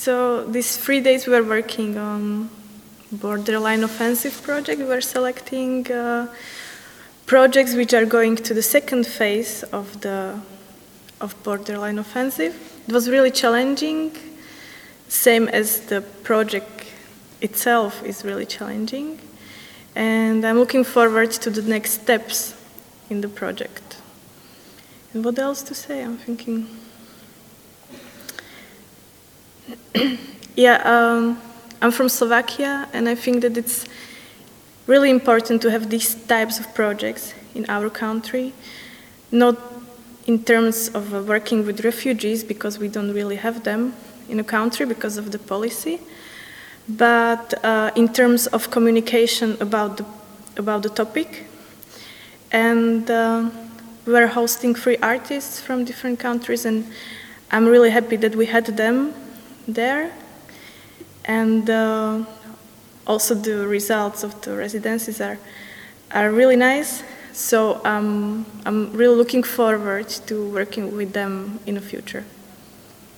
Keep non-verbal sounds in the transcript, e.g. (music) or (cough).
So these three days we were working on borderline offensive project. We were selecting uh, projects which are going to the second phase of the of borderline offensive. It was really challenging, same as the project itself is really challenging. And I'm looking forward to the next steps in the project. And what else to say? I'm thinking. (clears throat) yeah, um, I'm from Slovakia, and I think that it's really important to have these types of projects in our country, not in terms of uh, working with refugees, because we don't really have them in a country because of the policy, but uh, in terms of communication about the, about the topic. And uh, we're hosting three artists from different countries, and I'm really happy that we had them there. And uh, also the results of the residencies are, are really nice. So um, I'm really looking forward to working with them in the future.